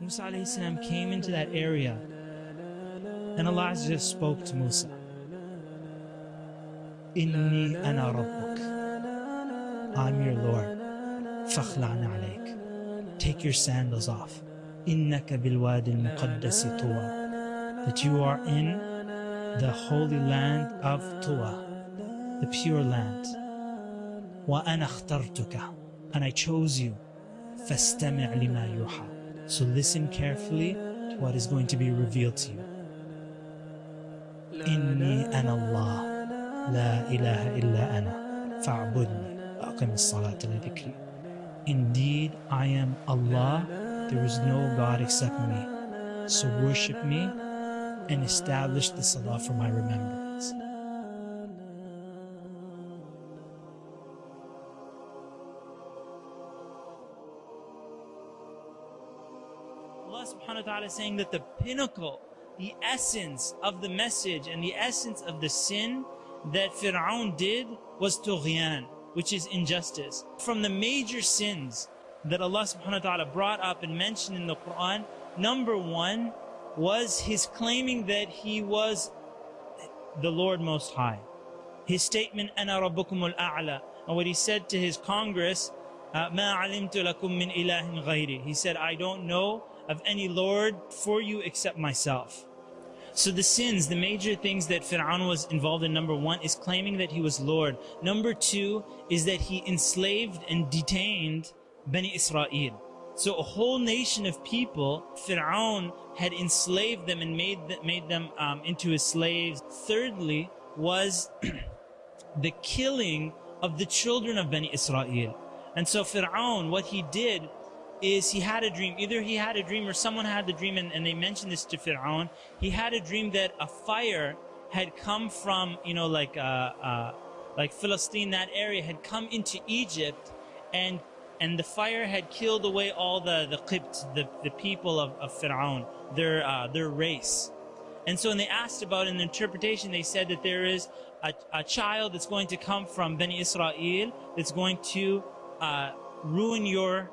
Musa alayhi salam came into that area and Allah just spoke to Musa. Inni ana rabbuk. I'm your Lord. فاخلعنا عليك. Take your sandals off. إنك بالواد المقدس طوى. That you are in the holy land of Tuwa, the pure land. وأنا اخترتك. And I chose you. فاستمع لما يوحى. So listen carefully to what is going to be revealed to you. إني أنا الله لا إله إلا أنا فاعبدني وأقم الصلاة لذكري Indeed, I am Allah, there is no God except me. So worship me and establish the salah for my remembrance. ta'ala is saying that the pinnacle, the essence of the message and the essence of the sin that Fir'aun did was tughyan, which is injustice. From the major sins that Allah subhanahu wa ta'ala brought up and mentioned in the Quran, number one was his claiming that he was the Lord Most High. His statement, أَنَا رَبُّكُمُ الْأَعْلَى And what he said to his Congress, مَا عَلِمْتُ لَكُم مِّنْ إِلَهٍ غَيْرِ He said, I don't know of any Lord for you except myself. So the sins, the major things that Fir'aun was involved in, number one, is claiming that he was Lord. Number two is that he enslaved and detained Bani Israel. So a whole nation of people, Fir'aun had enslaved them and made, th- made them um, into his slaves. Thirdly was the killing of the children of Bani Israel. And so Fir'aun, what he did is he had a dream. Either he had a dream or someone had the dream and, and they mentioned this to Fir'aun. He had a dream that a fire had come from, you know, like, uh, uh, like Philistine, that area, had come into Egypt and and the fire had killed away all the, the Qibt, the, the people of, of Fir'aun, their, uh, their race. And so when they asked about an interpretation, they said that there is a, a child that's going to come from Bani Israel that's going to uh, ruin your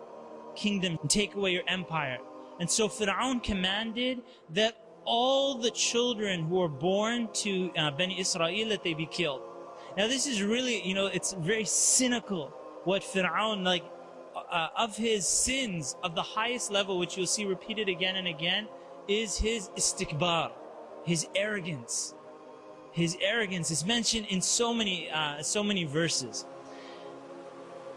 kingdom and take away your empire. And so Fir'aun commanded that all the children who were born to uh, Bani Israel that they be killed. Now this is really, you know, it's very cynical what Fir'aun, like, uh, of his sins of the highest level, which you'll see repeated again and again, is his istikbar, his arrogance. His arrogance is mentioned in so many, uh, so many verses.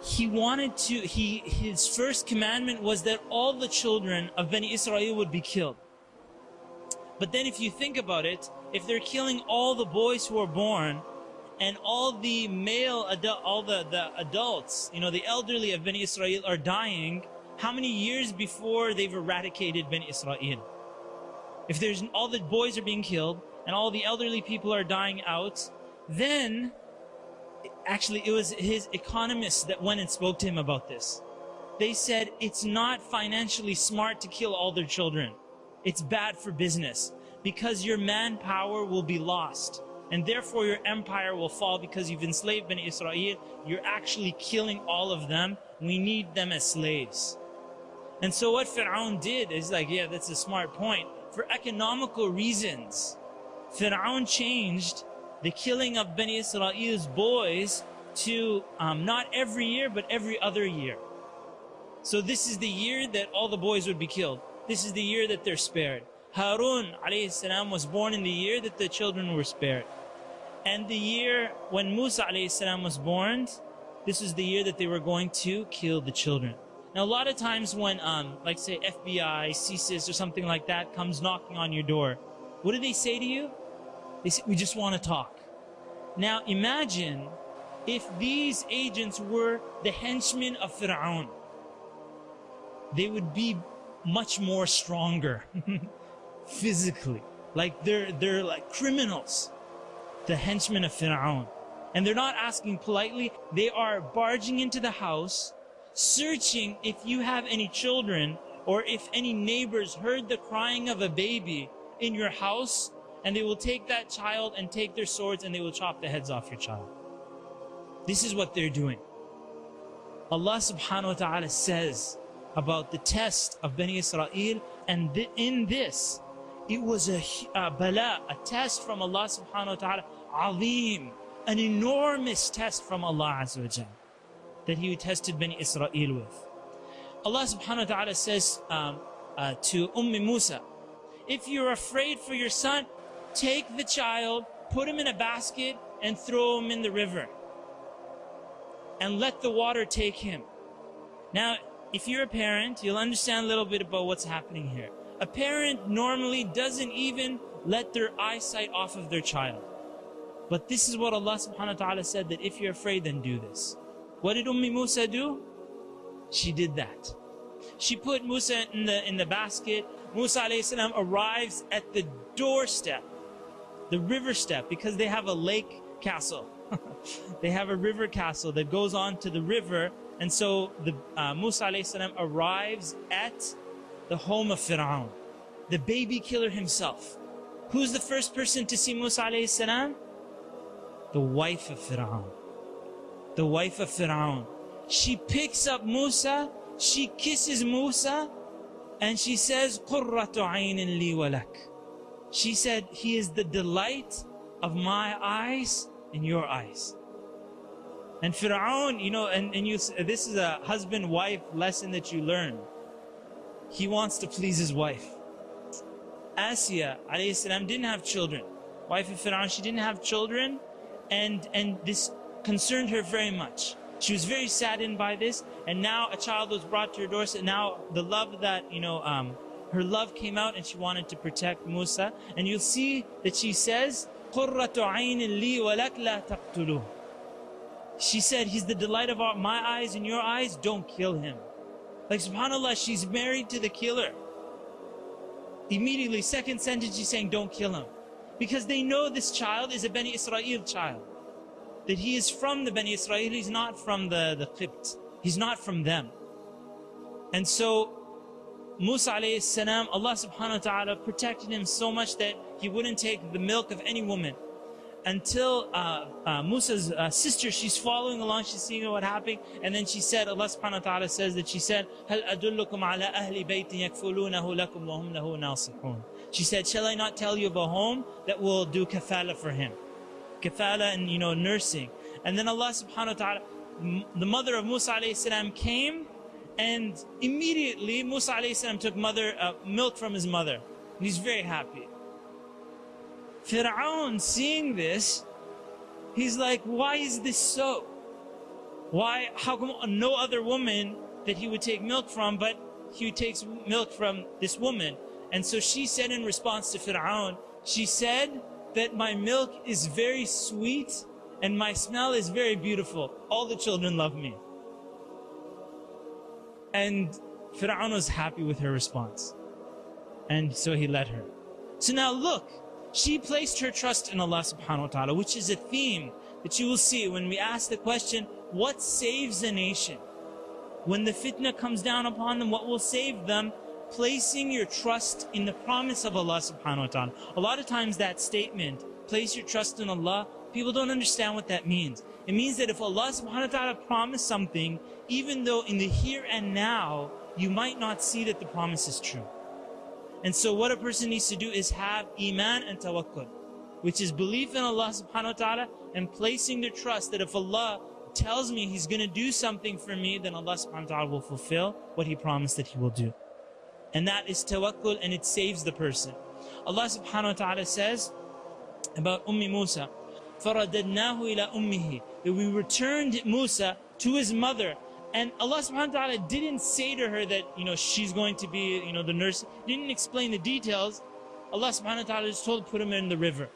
He wanted to, he, his first commandment was that all the children of Bani Israel would be killed. But then if you think about it, if they're killing all the boys who are born, and all the male adult, all the, the adults, you know, the elderly of Bani Israel are dying, how many years before they've eradicated Bani Israel? If there's all the boys are being killed and all the elderly people are dying out, then actually it was his economists that went and spoke to him about this. They said it's not financially smart to kill all their children. It's bad for business because your manpower will be lost and therefore your empire will fall because you've enslaved Bani Israel. You're actually killing all of them. We need them as slaves. And so what Fir'aun did is like, yeah, that's a smart point. For economical reasons, Fir'aun changed the killing of Bani Israel's boys to um, not every year, but every other year. So this is the year that all the boys would be killed. This is the year that they're spared. Harun salam was born in the year that the children were spared. And the year when Musa salam was born, this was the year that they were going to kill the children. Now, a lot of times when, um, like say FBI, CSIS, or something like that comes knocking on your door, what do they say to you? They we just want to talk. Now, imagine if these agents were the henchmen of Fir'aun. They would be much more stronger physically. Like they're, they're like criminals the henchmen of Fir'aun. And they're not asking politely, they are barging into the house, searching if you have any children or if any neighbors heard the crying of a baby in your house, and they will take that child and take their swords and they will chop the heads off your child. This is what they're doing. Allah subhanahu wa ta'ala says about the test of Bani Israel. And th- in this, it was a, a bala, a test from Allah subhanahu wa ta'ala, azim, an enormous test from Allah Azza wa Jal, that He tested Bani Israel with. Allah subhanahu wa ta'ala says um, uh, to Umm Musa, if you're afraid for your son, take the child, put him in a basket, and throw him in the river. And let the water take him. Now, if you're a parent, you'll understand a little bit about what's happening here. A parent normally doesn't even let their eyesight off of their child. But this is what Allah subhanahu wa ta'ala said that if you're afraid, then do this. What did Ummi Musa do? She did that. She put Musa in the, in the basket. Musa salam arrives at the doorstep, the river step, because they have a lake castle. they have a river castle that goes on to the river. And so the, uh, Musa salam arrives at the home of Fir'aun, the baby killer himself. Who's the first person to see Musa salam? The wife of Fir'aun. The wife of Fir'aun. She picks up Musa she kisses Musa and she says, قُرَّةُ عَيْنٍ لِي وَلَكَ she said, He is the delight of my eyes and your eyes. And Fir'aun, you know, and, and you, this is a husband-wife lesson that you learn. He wants to please his wife. Asiya, alayhi salam, didn't have children. Wife of Fir'aun, she didn't have children. And, and this concerned her very much. She was very saddened by this, and now a child was brought to her doorstep. Now the love that, you know, um, her love came out and she wanted to protect Musa. And you'll see that she says, She said, He's the delight of our, my eyes and your eyes, don't kill him. Like, subhanAllah, she's married to the killer. Immediately, second sentence, she's saying, Don't kill him. Because they know this child is a Bani Israel child. That he is from the Bani Israel, he's not from the, the Qibt. He's not from them. And so Musa alayhi salam, Allah subhanahu wa ta'ala protected him so much that he wouldn't take the milk of any woman. Until uh, uh, Musa's uh, sister, she's following along, she's seeing what happening, and then she said, Allah subhanahu wa ta'ala says that she said, هَلْ أَدُلُّكُمْ عَلَىٰ أَهْلِ بَيْتٍ يَكْفُلُونَهُ لَكُمْ وَهُمْ لَهُ نَاصِحُونَ She said, shall I not tell you of a home that will do kafala for him? kafala and you know nursing. And then Allah subhanahu wa ta'ala, the mother of Musa alayhi salam came and immediately Musa salam took mother, uh, milk from his mother. And he's very happy. Fir'aun seeing this, he's like, why is this so? Why, how come no other woman that he would take milk from, but he takes milk from this woman? And so she said in response to Fir'aun, she said, that my milk is very sweet and my smell is very beautiful. All the children love me. And Fir'aun was happy with her response. And so he let her. So now look, she placed her trust in Allah subhanahu wa ta'ala, which is a theme that you will see when we ask the question, what saves a nation? When the fitna comes down upon them, what will save them? placing your trust in the promise of Allah subhanahu wa ta'ala. A lot of times that statement, place your trust in Allah, people don't understand what that means. It means that if Allah subhanahu wa ta'ala promised something, even though in the here and now, you might not see that the promise is true. And so what a person needs to do is have iman and tawakkul, which is belief in Allah subhanahu wa ta'ala and placing their trust that if Allah tells me He's going to do something for me, then Allah subhanahu wa ta'ala will fulfill what He promised that He will do. And that is tawakkul and it saves the person. Allah subhanahu wa ta'ala says about Ummi Musa, فَرَدَدْنَاهُ إِلَى أُمِّهِ That we returned Musa to his mother. And Allah subhanahu wa ta'ala didn't say to her that, you know, she's going to be, you know, the nurse. Didn't explain the details. Allah subhanahu wa ta'ala just told, put him in the river.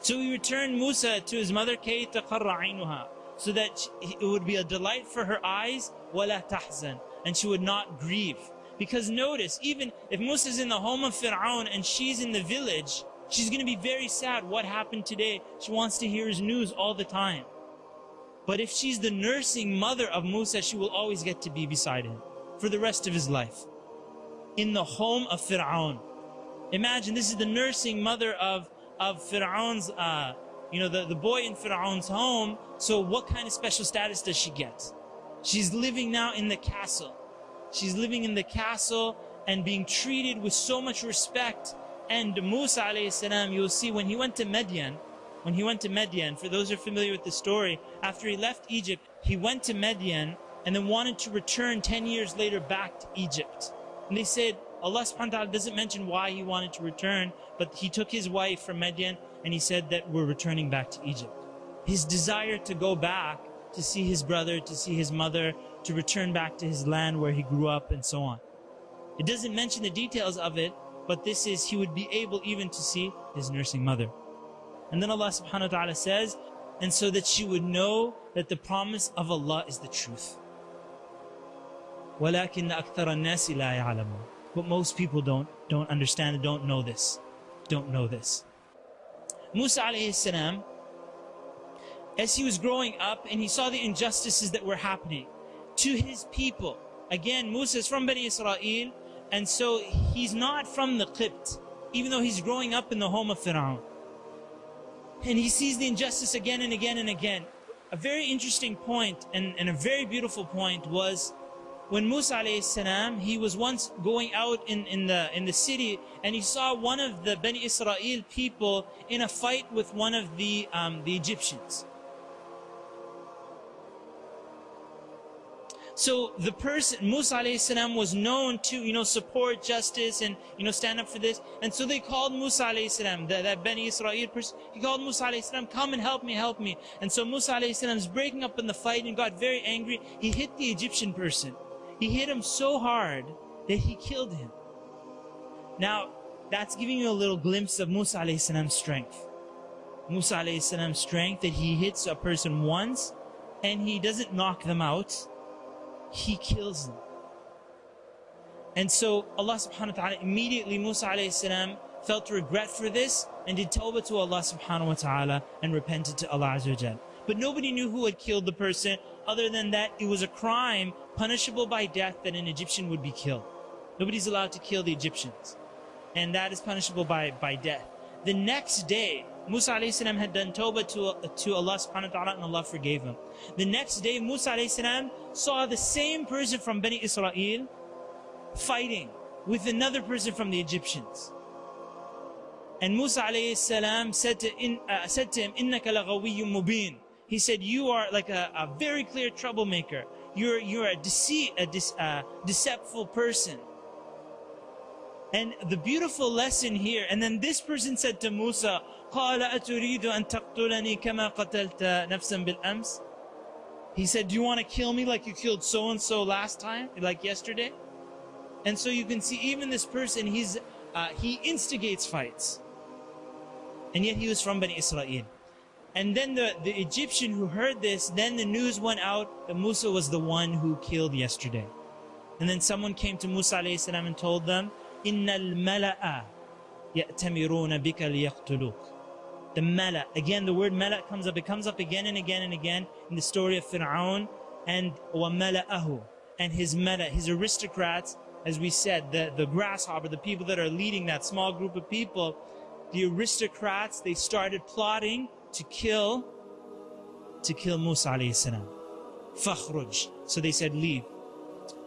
So we returned Musa to his mother, كَيْ تَقَرَّ عَيْنُهَا So that it would be a delight for her eyes, وَلَا تَحْزَنْ And she would not grieve. Because notice, even if Musa's in the home of Fir'aun and she's in the village, she's going to be very sad. What happened today? She wants to hear his news all the time. But if she's the nursing mother of Musa, she will always get to be beside him for the rest of his life. In the home of Fir'aun. Imagine this is the nursing mother of, of Fir'aun's, uh, you know, the, the boy in Fir'aun's home. So what kind of special status does she get? She's living now in the castle. She's living in the castle and being treated with so much respect. And Musa alayhi salam, you'll see when he went to Midian, when he went to Midian, for those who are familiar with the story, after he left Egypt, he went to Midian and then wanted to return 10 years later back to Egypt. And they said, Allah subhanahu wa ta'ala doesn't mention why he wanted to return, but he took his wife from Midian and he said that we're returning back to Egypt. His desire to go back to see his brother, to see his mother, to return back to his land where he grew up and so on. It doesn't mention the details of it, but this is he would be able even to see his nursing mother. And then Allah subhanahu wa ta'ala says, and so that she would know that the promise of Allah is the truth. وَلَكِنَّ أَكْثَرَ النَّاسِ لَا يَعْلَمُونَ But most people don't, don't understand and don't know this. Don't know this. Musa alayhi salam, as he was growing up and he saw the injustices that were happening to his people. Again, Musa is from Bani Israel, and so he's not from the Qibt, even though he's growing up in the home of Fir'aun. And he sees the injustice again and again and again. A very interesting point and, and a very beautiful point was when Musa salam, he was once going out in, in, the, in the city and he saw one of the Bani Israel people in a fight with one of the, um, the Egyptians. So the person, Musa salam was known to, you know, support justice and, you know, stand up for this. And so they called Musa salam, that, that Bani Israel person, he called Musa salam, come and help me, help me. And so Musa is breaking up in the fight and got very angry. He hit the Egyptian person. He hit him so hard that he killed him. Now, that's giving you a little glimpse of Musa salam's strength. Musa salam's strength that he hits a person once and he doesn't knock them out he kills them. And so Allah subhanahu wa ta'ala immediately Musa alayhi salam felt regret for this and did tawbah to Allah subhanahu wa ta'ala and repented to Allah azza wa But nobody knew who had killed the person other than that it was a crime punishable by death that an Egyptian would be killed. Nobody's allowed to kill the Egyptians. And that is punishable by, by death. The next day, Musa salam had done tawbah to, to Allah subhanahu wa ta'ala and Allah forgave him. The next day, Musa salam saw the same person from Bani Israel fighting with another person from the Egyptians. And Musa salam said to, in, uh, said to him, إِنَّكَ لَغَوِيٌّ مُبِينٌ He said, you are like a, a very clear troublemaker. You're, you're a, deceit, a uh, deceitful person. And the beautiful lesson here, and then this person said to Musa, قال أتريد أن تقتلني كما قتلت نفسا بالأمس He said, do you want to kill me like you killed so-and-so last time, like yesterday? And so you can see even this person, he's, uh, he instigates fights. And yet he was from Bani Israel. And then the, the Egyptian who heard this, then the news went out that Musa was the one who killed yesterday. And then someone came to Musa salam and told them, innal mala'a ya'tamiruna bika liyaqtuluk. The mala. Again, the word mala comes up. It comes up again and again and again in the story of Fir'aun and wa mala'ahu and his mala, his aristocrats, as we said, the, the grasshopper, the people that are leading that small group of people, the aristocrats, they started plotting to kill, to kill Musa alayhi salam. Fakhruj. So they said, leave.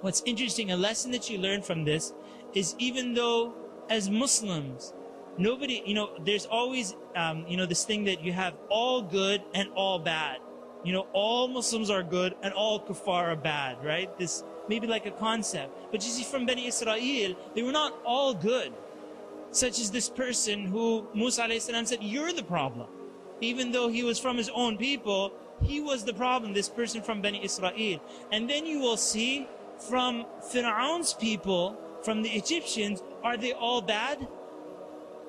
What's interesting, a lesson that you learn from this is even though as Muslims, nobody, you know, there's always, um, you know, this thing that you have all good and all bad. You know, all Muslims are good and all kuffar are bad, right? This maybe like a concept. But you see, from Bani Israel, they were not all good. Such as this person who Musa said, you're the problem. Even though he was from his own people, he was the problem, this person from Bani Israel. And then you will see from Fir'aun's people, from the Egyptians, are they all bad?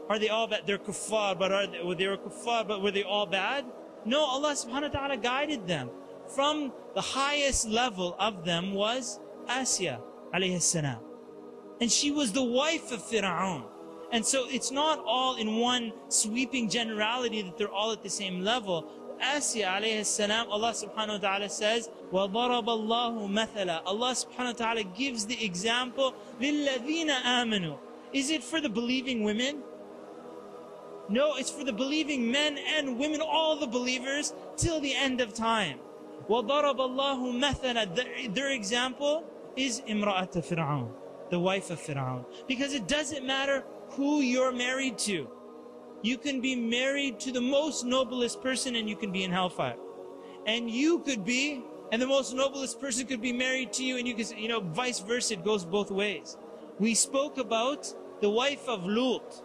Are they all bad? They're kuffar, but are they, they were kuffar, but were they all bad? No, Allah subhanahu wa ta'ala guided them. From the highest level of them was Asya alayhi salam. And she was the wife of Fir'aun. And so it's not all in one sweeping generality that they're all at the same level. Asya alayhi salam, Allah subhanahu wa ta'ala says, وَضَرَبَ اللَّهُ مَثَلًا Allah subhanahu wa ta'ala gives the example, لِلَّذِينَ آمَنُوا Is it for the believing women? No, it's for the believing men and women, all the believers, till the end of time. وَضَرَبَ اللَّهُ مَثَلًا Their example is Imra'at Fir'aun, the wife of Fir'aun. Because it doesn't matter who you're married to. You can be married to the most noblest person and you can be in hellfire. And you could be, and the most noblest person could be married to you and you can, you know, vice versa, it goes both ways. We spoke about the wife of Lut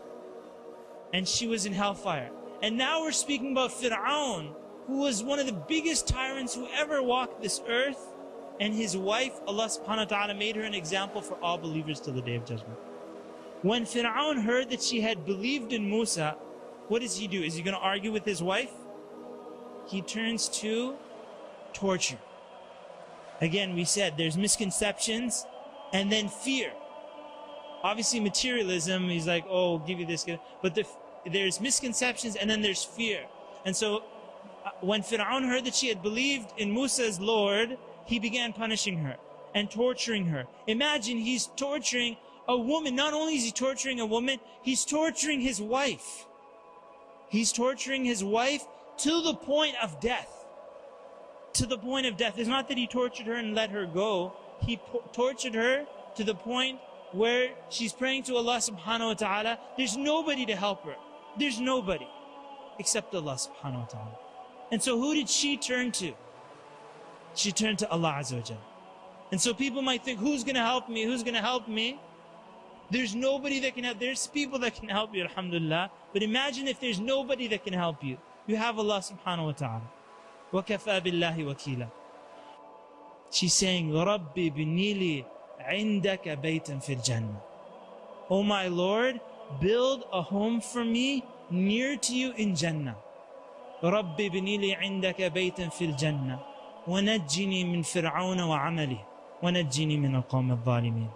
and she was in hellfire. And now we're speaking about Fir'aun, who was one of the biggest tyrants who ever walked this earth. And his wife, Allah subhanahu wa ta'ala made her an example for all believers till the day of judgment. When Fir'aun heard that she had believed in Musa, what does he do? Is he going to argue with his wife? He turns to torture. Again, we said there's misconceptions and then fear. Obviously, materialism, he's like, oh, give you this. But the, there's misconceptions and then there's fear. And so, uh, when Fir'aun heard that she had believed in Musa's Lord, he began punishing her and torturing her. Imagine he's torturing a woman. Not only is he torturing a woman, he's torturing his wife. He's torturing his wife to the point of death. To the point of death. It's not that he tortured her and let her go. He tortured her to the point where she's praying to Allah subhanahu wa ta'ala. There's nobody to help her. There's nobody except Allah subhanahu wa ta'ala. And so who did she turn to? She turned to Allah Azza wa Jalla. And so people might think, who's going to help me? Who's going to help me? There's nobody that can help. There's people that can help you, alhamdulillah. But imagine if there's nobody that can help you. You have Allah subhanahu wa ta'ala. وَكَفَى بِاللَّهِ وَكِيلًا She's saying, رَبِّ بِنِيلِ عِنْدَكَ بَيْتًا فِي الْجَنَّةِ O my Lord, build a home for me near to you in Jannah. رَبِّ بِنِيلِ عِنْدَكَ بَيْتًا فِي الْجَنَّةِ وَنَجِّنِي مِنْ فِرْعَوْنَ وَعَمَلِهِ وَنَجِّنِي مِنَ الْقَوْمِ الظَّالِمِينَ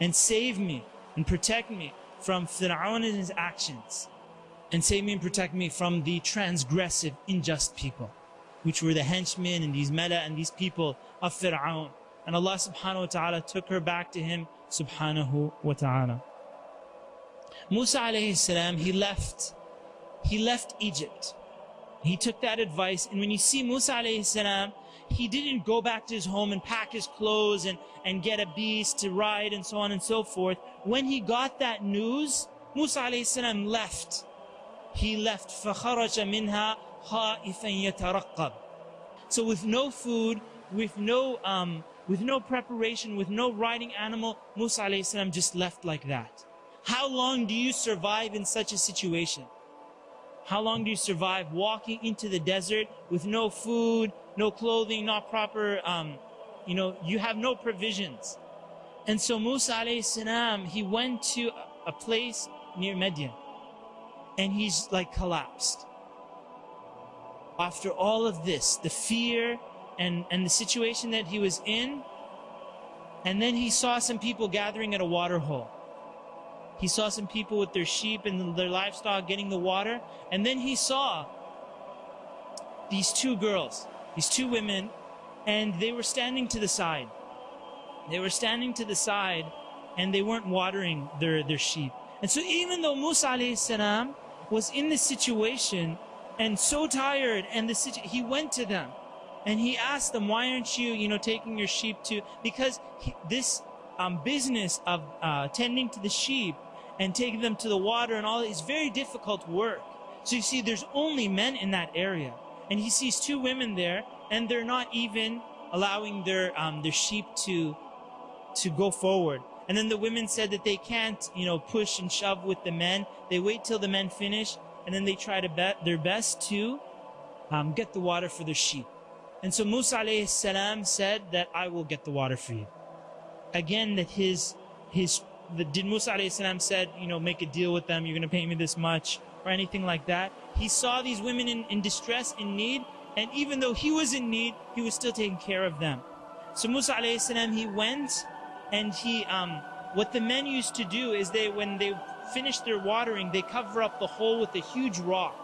And save me and protect me from Fir'aun and his actions. And save me and protect me from the transgressive, unjust people, which were the henchmen and these mela and these people of Fir'aun. And Allah subhanahu wa ta'ala took her back to him subhanahu wa ta'ala. Musa alayhi salam, he left, he left Egypt. He took that advice. And when you see Musa alayhi salam, he didn't go back to his home and pack his clothes and, and get a beast to ride and so on and so forth. When he got that news, Musa alayhi salam left. He left. فَخَرَجَ مِنْهَا خَائِفًا يَتَرَقَّبْ So with no food, with no, um, with no preparation, with no riding animal, Musa alayhi salam just left like that. How long do you survive in such a situation? How long do you survive walking into the desert with no food, no clothing, not proper, um, you know, you have no provisions. And so Musa alayhi salam, he went to a place near Midian and he's like collapsed. After all of this, the fear and, and the situation that he was in, and then he saw some people gathering at a water hole. He saw some people with their sheep and their livestock getting the water, and then he saw these two girls these two women, and they were standing to the side. They were standing to the side, and they weren't watering their, their sheep. And so even though Musa salam was in this situation and so tired, and the situ- he went to them and he asked them, "Why aren't you, you know, taking your sheep to?" Because he, this um, business of uh, tending to the sheep and taking them to the water and all is very difficult work. So you see, there's only men in that area and he sees two women there, and they're not even allowing their um, their sheep to to go forward. And then the women said that they can't, you know, push and shove with the men. They wait till the men finish, and then they try to bet their best to um, get the water for their sheep. And so Musa alayhi salam said that I will get the water for you. Again, that his his the, did Musa alayhi salam said, you know, make a deal with them. You're going to pay me this much or anything like that. He saw these women in, in distress, in need, and even though he was in need, he was still taking care of them. So Musa alayhi salam, he went and he, um, what the men used to do is they, when they finish their watering, they cover up the hole with a huge rock.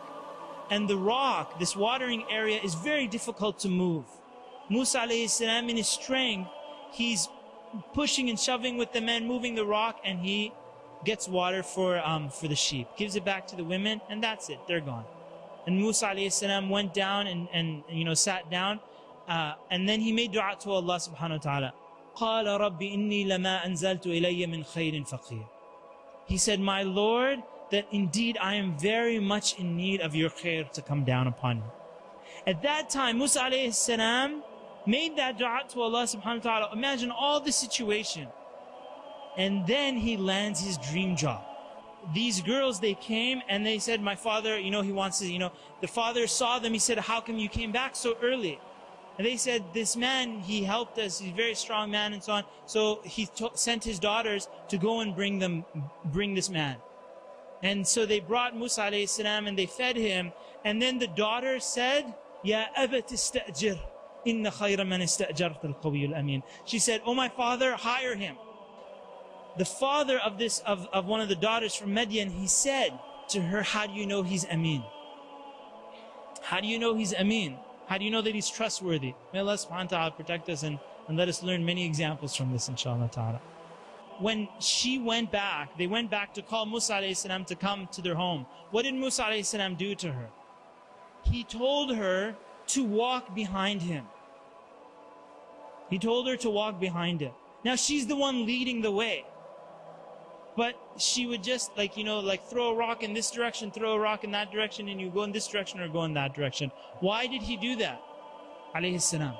And the rock, this watering area, is very difficult to move. Musa alayhi salam, in his strength, he's pushing and shoving with the men, moving the rock, and he gets water for, um, for the sheep, gives it back to the women, and that's it. They're gone. And Musa alayhi went down and, and you know, sat down, uh, and then he made dua to Allah subhanahu wa ta'ala. قال رب إني لما أنزلت إلي من خير فقير He said, My Lord, that indeed I am very much in need of your khair to come down upon me. At that time, Musa alayhi salam made that dua to Allah subhanahu wa ta'ala. Imagine all the situation. And then he lands his dream job. These girls, they came and they said, my father, you know, he wants to, you know, the father saw them. He said, how come you came back so early? And they said, this man, he helped us. He's a very strong man and so on. So he sent his daughters to go and bring them, bring this man. And so they brought Musa alayhi salam and they fed him. And then the daughter said, Ya abat istajir. Inna khayra man istajart al amin. She said, Oh my father, hire him. The father of this, of, of one of the daughters from Midian, he said to her, How do you know he's amin? How do you know he's amin? How do you know that he's trustworthy? May Allah subhanahu wa ta'ala protect us and, and let us learn many examples from this, inshallah ta'ala. When she went back, they went back to call Musa salam to come to their home. What did Musa salam do to her? He told her to walk behind him. He told her to walk behind him. Now she's the one leading the way. But she would just like, you know, like throw a rock in this direction, throw a rock in that direction, and you go in this direction or go in that direction. Why did he do that? Alayhi salam.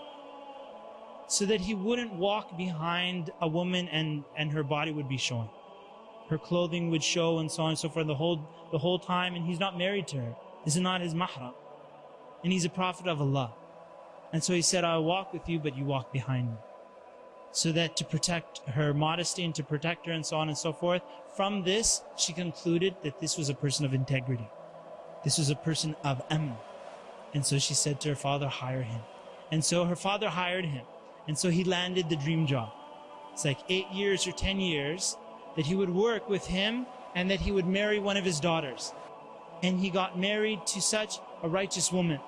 So that he wouldn't walk behind a woman and, and her body would be showing. Her clothing would show and so on and so forth the whole, the whole time, and he's not married to her. This is not his mahram. And he's a prophet of Allah. And so he said, I'll walk with you, but you walk behind me so that to protect her modesty and to protect her and so on and so forth. From this, she concluded that this was a person of integrity. This was a person of amn. And so she said to her father, hire him. And so her father hired him. And so he landed the dream job. It's like eight years or ten years that he would work with him and that he would marry one of his daughters. And he got married to such a righteous woman.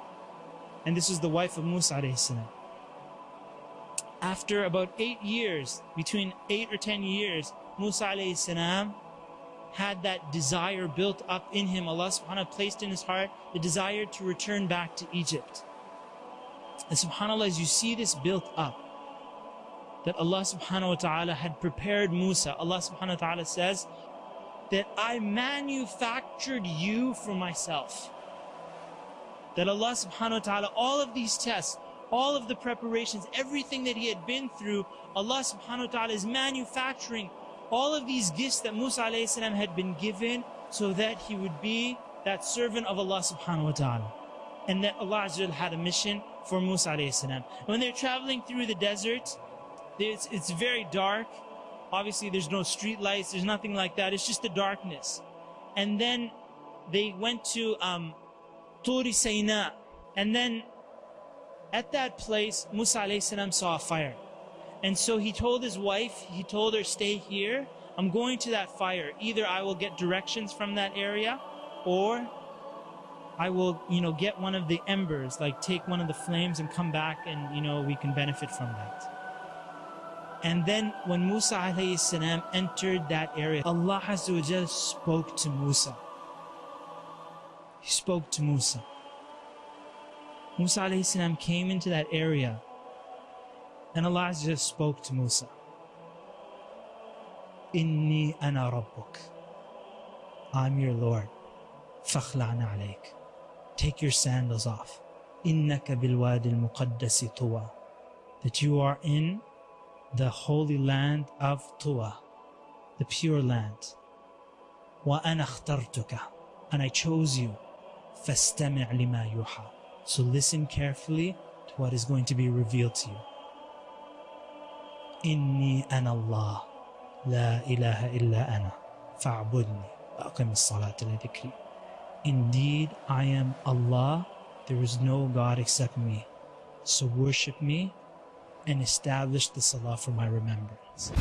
And this was the wife of Musa alayhi salam after about eight years, between eight or ten years, Musa alayhi salam had that desire built up in him. Allah subhanahu placed in his heart the desire to return back to Egypt. And subhanAllah, as you see this built up, that Allah subhanahu wa ta'ala had prepared Musa. Allah subhanahu wa ta'ala says that I manufactured you for myself. That Allah subhanahu wa ta'ala, all of these tests, all of the preparations, everything that he had been through, Allah subhanahu wa ta'ala is manufacturing all of these gifts that Musa alayhi salam had been given so that he would be that servant of Allah subhanahu wa ta'ala. And that Allah had a mission for Musa alayhi salam. When they're traveling through the desert, it's, it's very dark. Obviously there's no street lights, there's nothing like that. It's just the darkness. And then they went to um, Turi Sayna. And then at that place, Musa saw a fire. And so he told his wife, he told her, stay here. I'm going to that fire. Either I will get directions from that area or I will, you know, get one of the embers, like take one of the flames and come back and, you know, we can benefit from that. And then when Musa entered that area, Allah spoke to Musa. He spoke to Musa. Musa salam came into that area and Allah just spoke to Musa. Inni ana rabbuk. I'm your Lord. فخلعنا عليك. Take your sandals off. إنك بالوادي المقدس طوى. That you are in the holy land of Tuwa, the pure land. وأنا اخترتك. And I chose you. فاستمع لما يوحى. So listen carefully to what is going to be revealed to you. Inni ana Allah, la ilaha illa ana, fa'budni, aqim salata li Indeed, I am Allah, there is no God except me. So worship me and establish the salah for my remembrance.